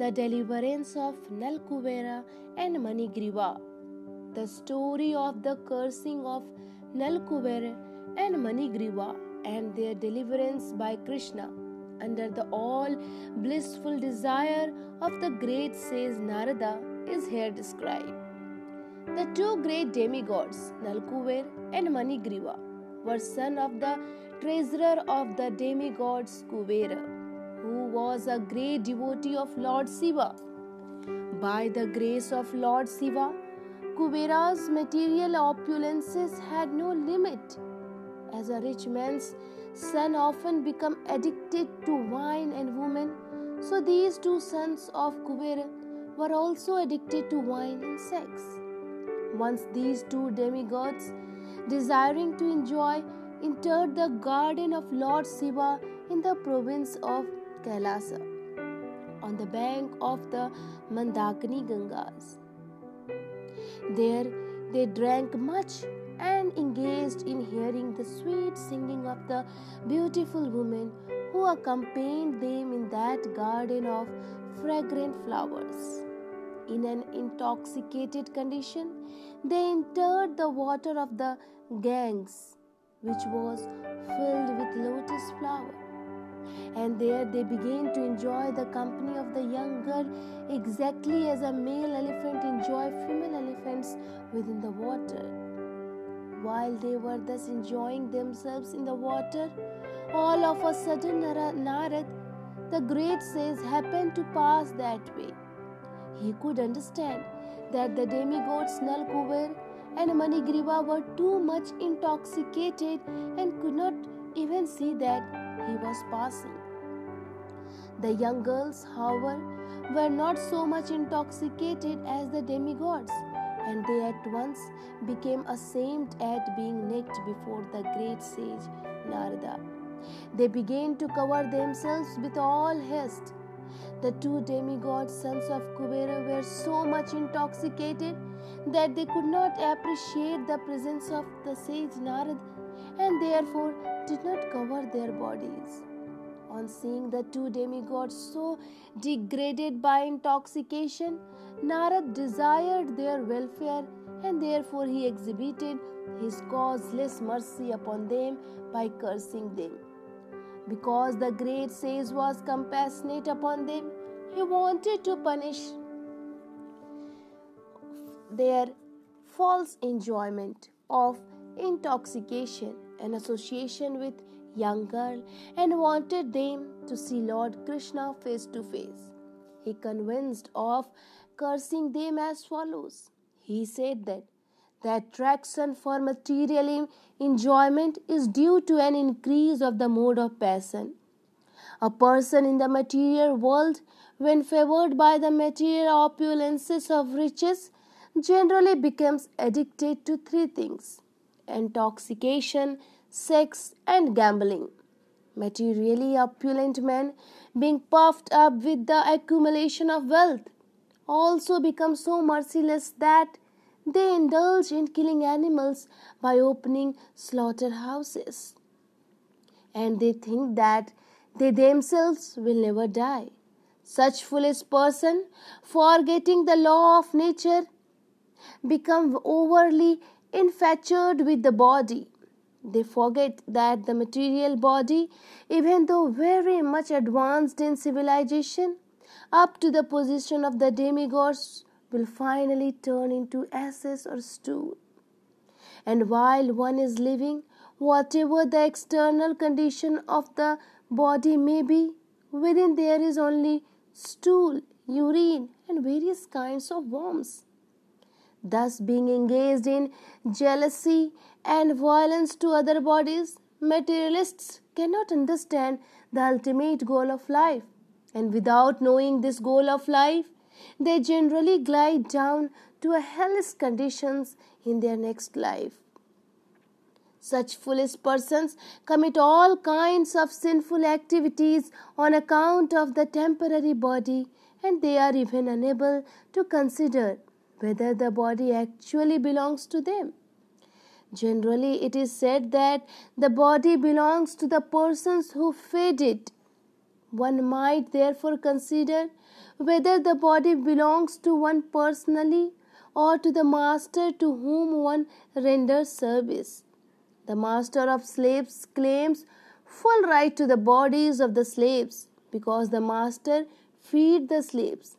the deliverance of Nalkuvera and Manigriva. The story of the cursing of Nalkuvera and Manigriva and their deliverance by Krishna under the all blissful desire of the great sage Narada is here described. The two great demigods, Nalkuver and Manigriva, were son of the treasurer of the demigods Kuvera, was a great devotee of Lord Shiva. By the grace of Lord Shiva, Kubera's material opulences had no limit. As a rich man's son often become addicted to wine and women, so these two sons of Kubera were also addicted to wine and sex. Once these two demigods, desiring to enjoy, entered the garden of Lord Shiva in the province of Kailasa, on the bank of the Mandakini Gangas. There they drank much and engaged in hearing the sweet singing of the beautiful women who accompanied them in that garden of fragrant flowers. In an intoxicated condition, they entered the water of the Ganges, which was filled with lotus flower. And there they began to enjoy the company of the young girl exactly as a male elephant enjoys female elephants within the water. While they were thus enjoying themselves in the water, all of a sudden Narad, the great sage, happened to pass that way. He could understand that the demigods Nalkuver and Manigriva were too much intoxicated and could not even see that he was passing. The young girls, however, were not so much intoxicated as the demigods, and they at once became ashamed at being naked before the great sage Narada. They began to cover themselves with all haste. The two demigod sons of Kubera were so much intoxicated that they could not appreciate the presence of the sage Narad and therefore did not cover their bodies. On seeing the two demigods so degraded by intoxication, Narad desired their welfare and therefore he exhibited his causeless mercy upon them by cursing them. Because the great sage was compassionate upon them, he wanted to punish their false enjoyment of intoxication and association with young girl and wanted them to see Lord Krishna face to face. He convinced of cursing them as follows. He said that the attraction for material enjoyment is due to an increase of the mode of passion. A person in the material world, when favored by the material opulences of riches, generally becomes addicted to three things intoxication, sex, and gambling. Materially opulent men, being puffed up with the accumulation of wealth, also become so merciless that they indulge in killing animals by opening slaughterhouses. And they think that they themselves will never die. Such foolish person, forgetting the law of nature, become overly infatuated with the body. They forget that the material body, even though very much advanced in civilization, up to the position of the demigods, will finally turn into ashes or stool. And while one is living, whatever the external condition of the body may be, within there is only stool, urine, and various kinds of worms. Thus, being engaged in jealousy and violence to other bodies, materialists cannot understand the ultimate goal of life. And without knowing this goal of life, they generally glide down to a hellish conditions in their next life. Such foolish persons commit all kinds of sinful activities on account of the temporary body, and they are even unable to consider whether the body actually belongs to them. Generally, it is said that the body belongs to the persons who feed it, One might therefore consider whether the body belongs to one personally or to the master to whom one renders service. The master of slaves claims full right to the bodies of the slaves because the master feed the slaves.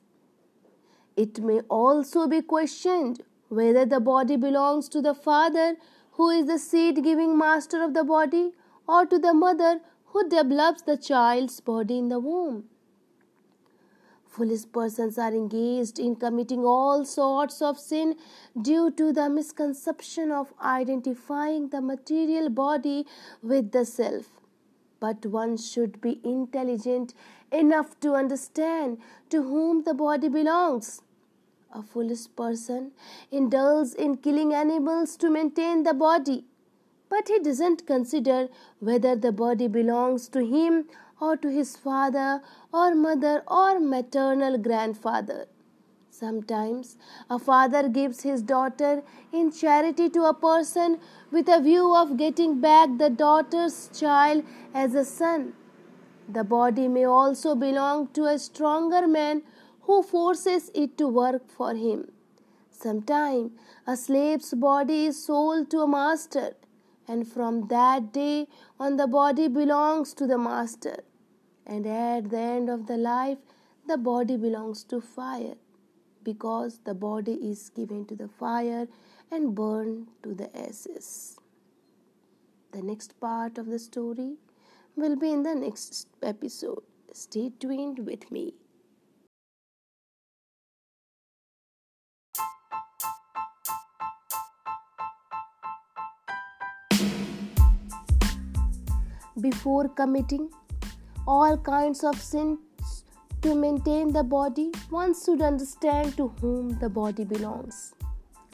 It may also be questioned whether the body belongs to the father who is the seed giving master of the body or to the mother who develops the child's body in the womb. Foolish persons are engaged in committing all sorts of sin due to the misconception of identifying the material body with the self. But one should be intelligent enough to understand to whom the body belongs. A foolish person indulges in killing animals to maintain the body, but he doesn't consider whether the body belongs to him or to his father or mother or maternal grandfather. Sometimes a father gives his daughter in charity to a person with a view of getting back the daughter's child as a son. The body may also belong to a stronger man who forces it to work for him. Sometimes a slave's body is sold to a master, and from that day on, the body belongs to the master and at the end of the life the body belongs to fire because the body is given to the fire and burned to the ashes. The next part of the story will be in the next episode. Stay tuned with me. Before committing all kinds of sins to maintain the body, one should understand to whom the body belongs.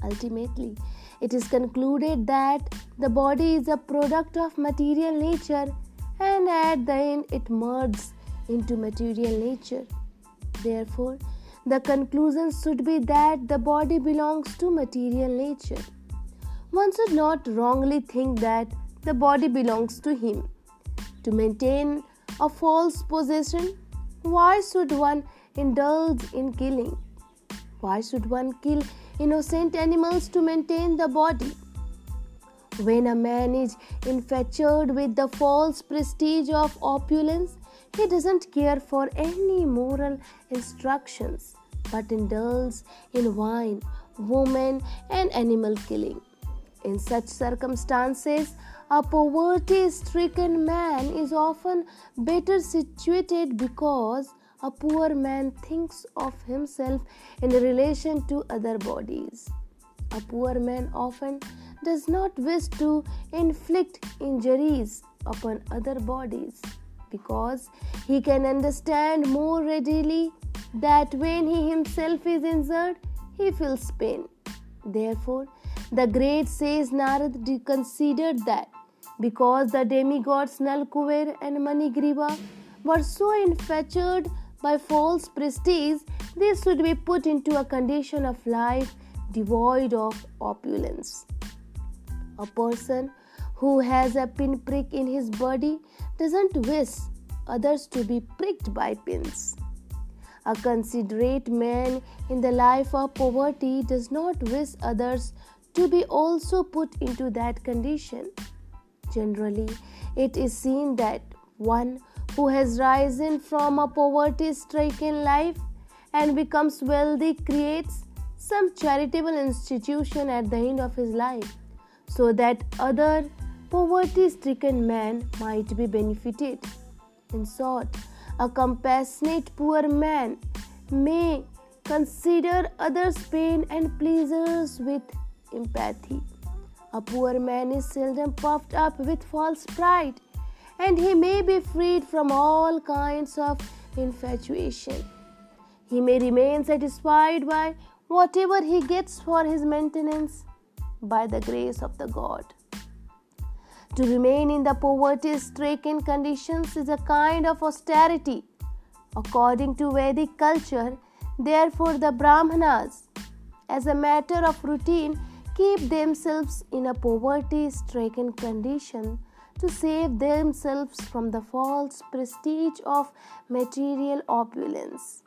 Ultimately, it is concluded that the body is a product of material nature and at the end it merges into material nature. Therefore, the conclusion should be that the body belongs to material nature. One should not wrongly think that the body belongs to him. To maintain a false possession? Why should one indulge in killing? Why should one kill innocent animals to maintain the body? When a man is infatuated with the false prestige of opulence, he doesn't care for any moral instructions but indulges in wine, women, and animal killing. In such circumstances, a poverty stricken man is often better situated because a poor man thinks of himself in relation to other bodies. A poor man often does not wish to inflict injuries upon other bodies because he can understand more readily that when he himself is injured, he feels pain. Therefore, the great sage Narad considered that because the demigods Nalkuber and Manigriva were so infatuated by false prestige, they should be put into a condition of life devoid of opulence. A person who has a pinprick in his body doesn't wish others to be pricked by pins. A considerate man in the life of poverty does not wish others to be also put into that condition. Generally, it is seen that one who has risen from a poverty stricken life and becomes wealthy creates some charitable institution at the end of his life so that other poverty stricken men might be benefited. In short, a compassionate poor man may consider others' pain and pleasures with empathy. A poor man is seldom puffed up with false pride, and he may be freed from all kinds of infatuation. He may remain satisfied by whatever he gets for his maintenance by the grace of the God. To remain in the poverty stricken conditions is a kind of austerity. According to Vedic culture, therefore, the Brahmanas, as a matter of routine, keep themselves in a poverty stricken condition to save themselves from the false prestige of material opulence.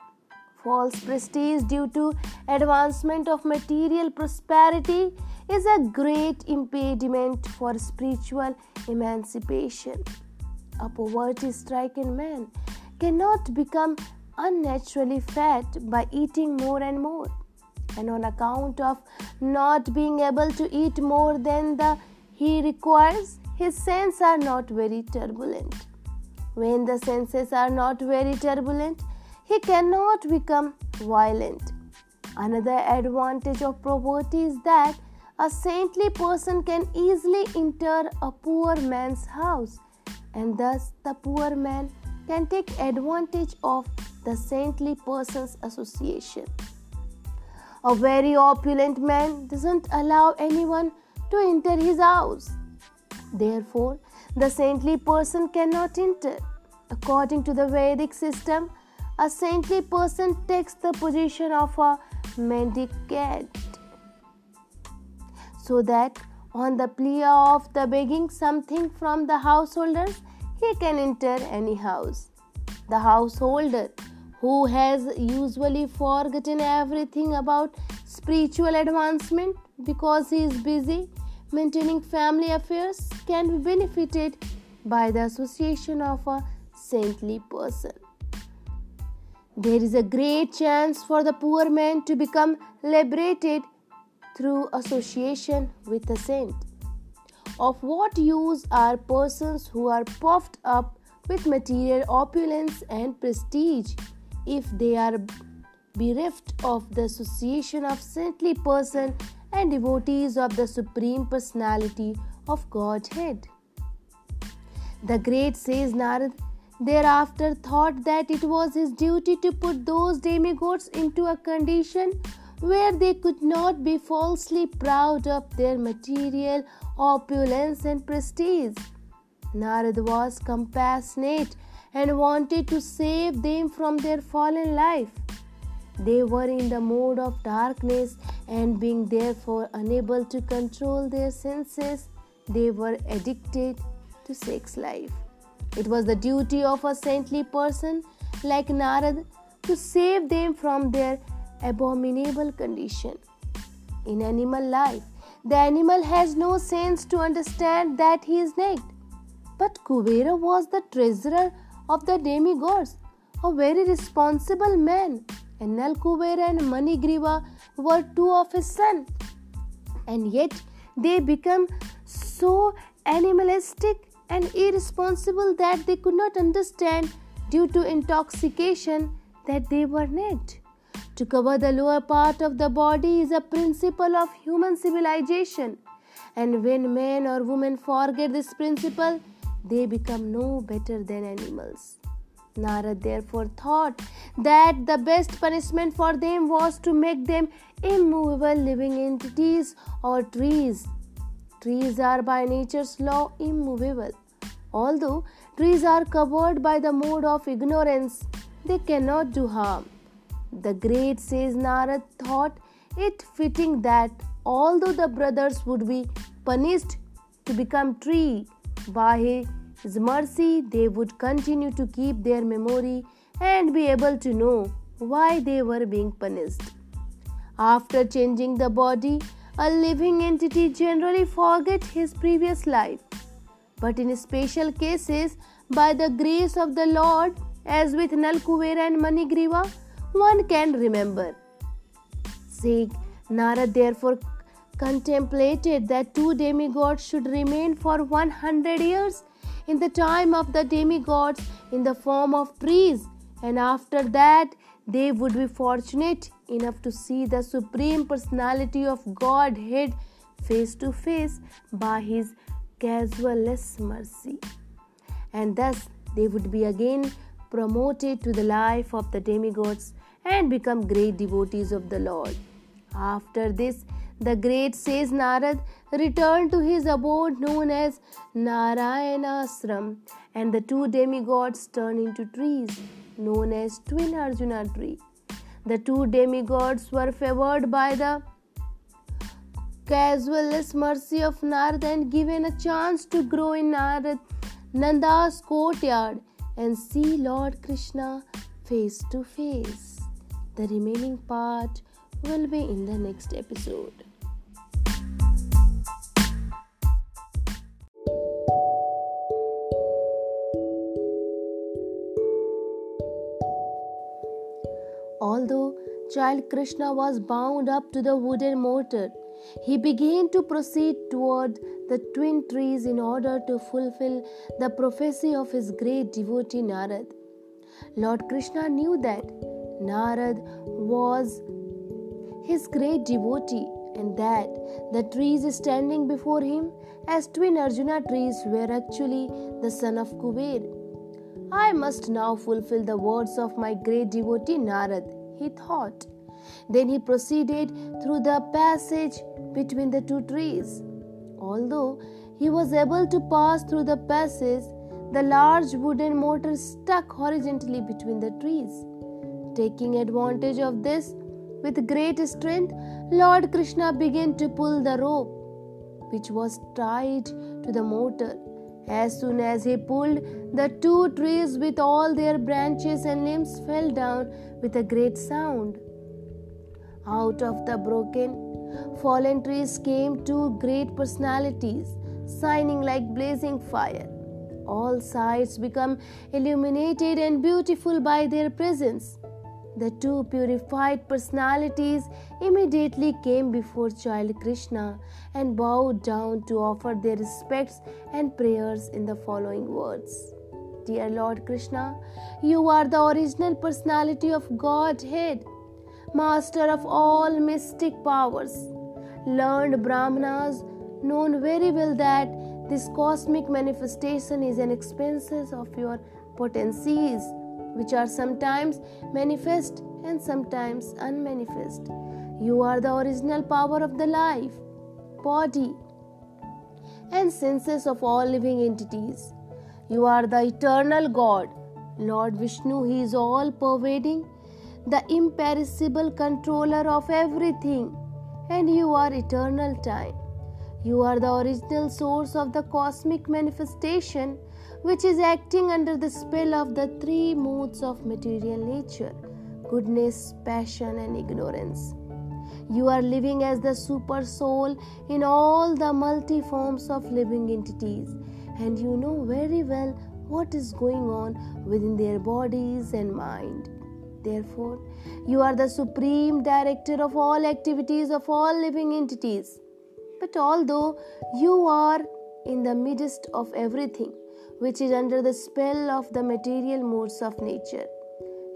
False prestige due to advancement of material prosperity is a great impediment for spiritual emancipation. A poverty stricken man cannot become unnaturally fat by eating more and more. And on account of not being able to eat more than the he requires, his senses are not very turbulent. When the senses are not very turbulent, he cannot become violent. Another advantage of poverty is that a saintly person can easily enter a poor man's house, and thus the poor man can take advantage of the saintly person's association. A very opulent man doesn't allow anyone to enter his house. Therefore, the saintly person cannot enter. According to the Vedic system, a saintly person takes the position of a mendicant so that on the plea of the begging something from the householders, he can enter any house. The householder who has usually forgotten everything about spiritual advancement because he is busy maintaining family affairs can be benefited by the association of a saintly person. There is a great chance for the poor man to become liberated through association with a saint. Of what use are persons who are puffed up with material opulence and prestige if they are bereft of the association of saintly person and devotees of the supreme personality of Godhead. The great says Narad thereafter thought that it was his duty to put those demigods into a condition where they could not be falsely proud of their material opulence and prestige. Narad was compassionate and wanted to save them from their fallen life. They were in the mode of darkness and being therefore unable to control their senses, they were addicted to sex life. It was the duty of a saintly person like Narad to save them from their abominable condition. In animal life, the animal has no sense to understand that he is naked. But Kuvera was the treasurer of the demigods, a very responsible man, and Nal Kuvera and Manigriva were two of his sons. And yet they became so animalistic and irresponsible that they could not understand due to intoxication that they were naked. To cover the lower part of the body is a principle of human civilization, and when men or women forget this principle, they become no better than animals. Narad therefore thought that the best punishment for them was to make them immovable living entities or trees. Trees are by nature's law immovable. Although trees are covered by the mode of ignorance, they cannot do harm. The great sage Narad thought it fitting that although the brothers would be punished to become tree by his mercy, they would continue to keep their memory and be able to know why they were being punished. After changing the body, a living entity generally forgets his previous life. But in special cases, by the grace of the Lord, as with Nalkuvera and Manigriva, one can remember. Sig Narad therefore contemplated that two demigods should remain for 100 years in the time of the demigods in the form of trees, and after that they would be fortunate enough to see the Supreme Personality of Godhead face to face by His casualless mercy. And thus they would be again promoted to the life of the demigods and become great devotees of the Lord. After this, the great sage Narad returned to his abode known as Narayanasram, and the two demigods turned into trees known as Twin Arjuna tree. The two demigods were favored by the casualless mercy of Narad and given a chance to grow in Narad Nanda's courtyard and see Lord Krishna face to face. The remaining part will be in the next episode. Although child Krishna was bound up to the wooden mortar, he began to proceed toward the twin trees in order to fulfill the prophecy of his great devotee Narad. Lord Krishna knew that Narad was his great devotee and that the trees standing before him as twin Arjuna trees were actually the son of Kuber. I must now fulfill the words of my great devotee Narad, he thought. Then he proceeded through the passage between the two trees. Although he was able to pass through the passage, the large wooden mortar stuck horizontally between the trees. Taking advantage of this, with great strength, Lord Krishna began to pull the rope which was tied to the mortar. As soon as he pulled, the two trees with all their branches and limbs fell down with a great sound. Out of the broken, fallen trees came two great personalities, shining like blazing fire. All sides become illuminated and beautiful by their presence. The two purified personalities immediately came before child Krishna and bowed down to offer their respects and prayers in the following words Dear Lord Krishna, you are the original personality of Godhead master of all mystic powers. Learned Brahmanas known very well that this cosmic manifestation is an expanse of your potencies, which are sometimes manifest and sometimes unmanifest. You are the original power of the life, body, and senses of all living entities. You are the eternal God. Lord Vishnu, He is all pervading the imperishable controller of everything, and you are eternal time. You are the original source of the cosmic manifestation which is acting under the spell of the three modes of material nature goodness, passion, and ignorance. You are living as the super soul in all the multi forms of living entities, and you know very well what is going on within their bodies and mind. Therefore, you are the supreme director of all activities of all living entities. But although you are in the midst of everything which is under the spell of the material modes of nature,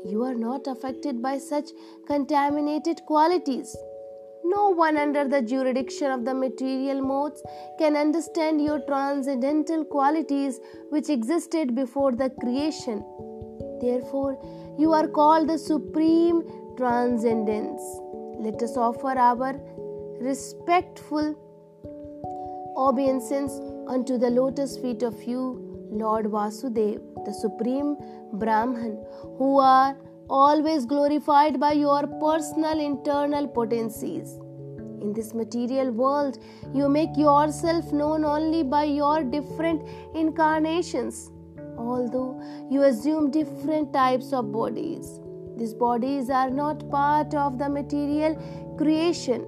you are not affected by such contaminated qualities. No one under the jurisdiction of the material modes can understand your transcendental qualities which existed before the creation. Therefore, you are called the Supreme Transcendence. Let us offer our respectful obeisance unto the lotus feet of you, Lord Vasudev, the Supreme Brahman, who are always glorified by your personal internal potencies. In this material world, you make yourself known only by your different incarnations although you assume different types of bodies. These bodies are not part of the material creation.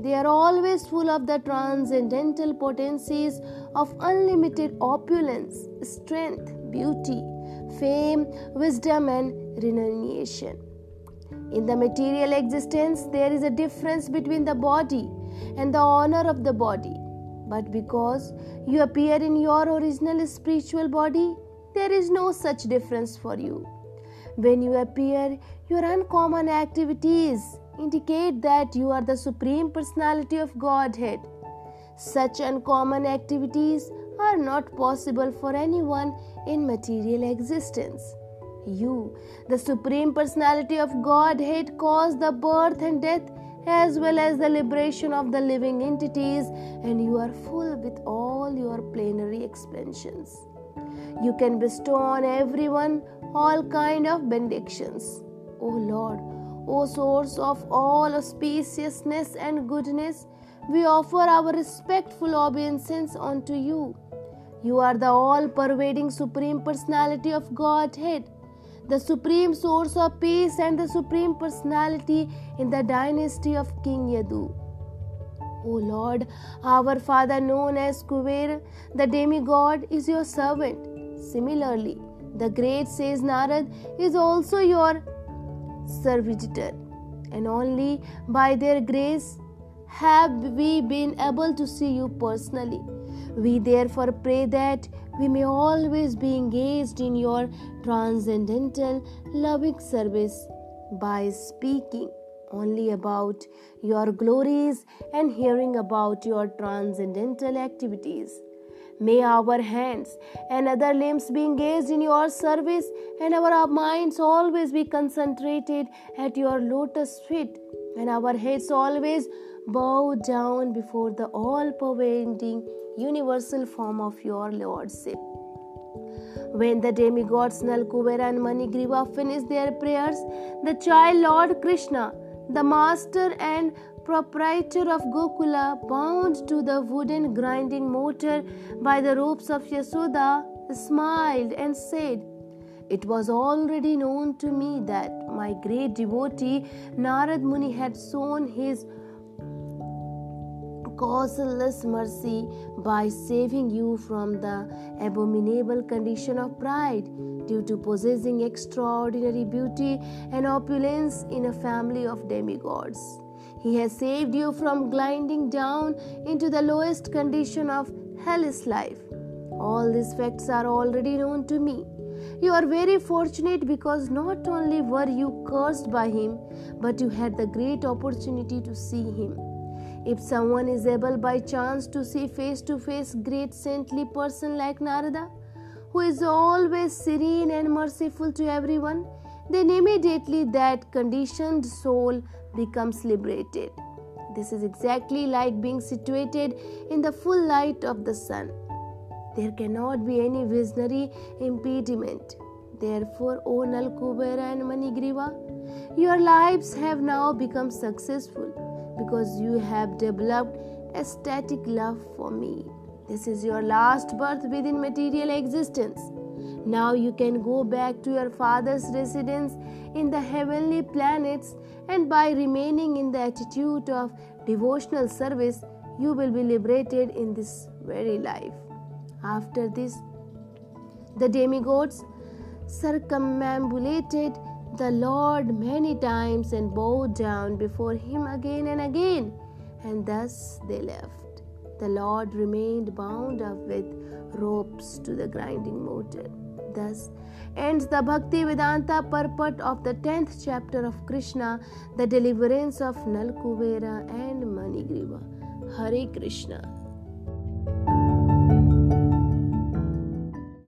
They are always full of the transcendental potencies of unlimited opulence, strength, beauty, fame, wisdom, and renunciation. In the material existence, there is a difference between the body and the honor of the body. But because you appear in your original spiritual body, there is no such difference for you. When you appear, your uncommon activities indicate that you are the Supreme Personality of Godhead. Such uncommon activities are not possible for anyone in material existence. You, the Supreme Personality of Godhead, cause the birth and death as well as the liberation of the living entities, and you are full with all your plenary expansions. You can bestow on everyone all kind of benedictions. O Lord, O source of all auspiciousness and goodness, we offer our respectful obeisance unto you. You are the all pervading Supreme Personality of Godhead, the Supreme Source of Peace, and the Supreme Personality in the dynasty of King Yadu. O Lord, our Father, known as Kuber, the demigod, is your servant. Similarly, the great says Narad is also your servitor, and only by their grace have we been able to see you personally. We therefore pray that we may always be engaged in your transcendental loving service by speaking only about your glories and hearing about your transcendental activities. May our hands and other limbs be engaged in your service and our minds always be concentrated at your lotus feet and our heads always bow down before the all pervading universal form of your lordship. When the demigods Nal Kubera and Manigriva finished their prayers, the child Lord Krishna, the master and proprietor of Gokula, bound to the wooden grinding mortar by the ropes of Yasoda, smiled and said, It was already known to me that my great devotee Narad Muni had sown his causeless mercy by saving you from the abominable condition of pride due to possessing extraordinary beauty and opulence in a family of demigods. He has saved you from gliding down into the lowest condition of hellish life. All these facts are already known to me. You are very fortunate because not only were you cursed by him, but you had the great opportunity to see him. If someone is able by chance to see face to face great saintly person like Narada, who is always serene and merciful to everyone, then immediately that conditioned soul becomes liberated. This is exactly like being situated in the full light of the sun. There cannot be any visionary impediment. Therefore, O Nal Kubera and Manigriva, your lives have now become successful because you have developed ecstatic love for me. This is your last birth within material existence. Now you can go back to your father's residence in the heavenly planets, and by remaining in the attitude of devotional service, you will be liberated in this very life. After this, the demigods circumambulated the Lord many times and bowed down before him again and again, and thus they left. The Lord remained bound up with ropes to the grinding mortar. Thus ends the Bhakti Vedanta purport of the 10th chapter of Krishna, the deliverance of Nalkuvera and Manigriva. Hare Krishna.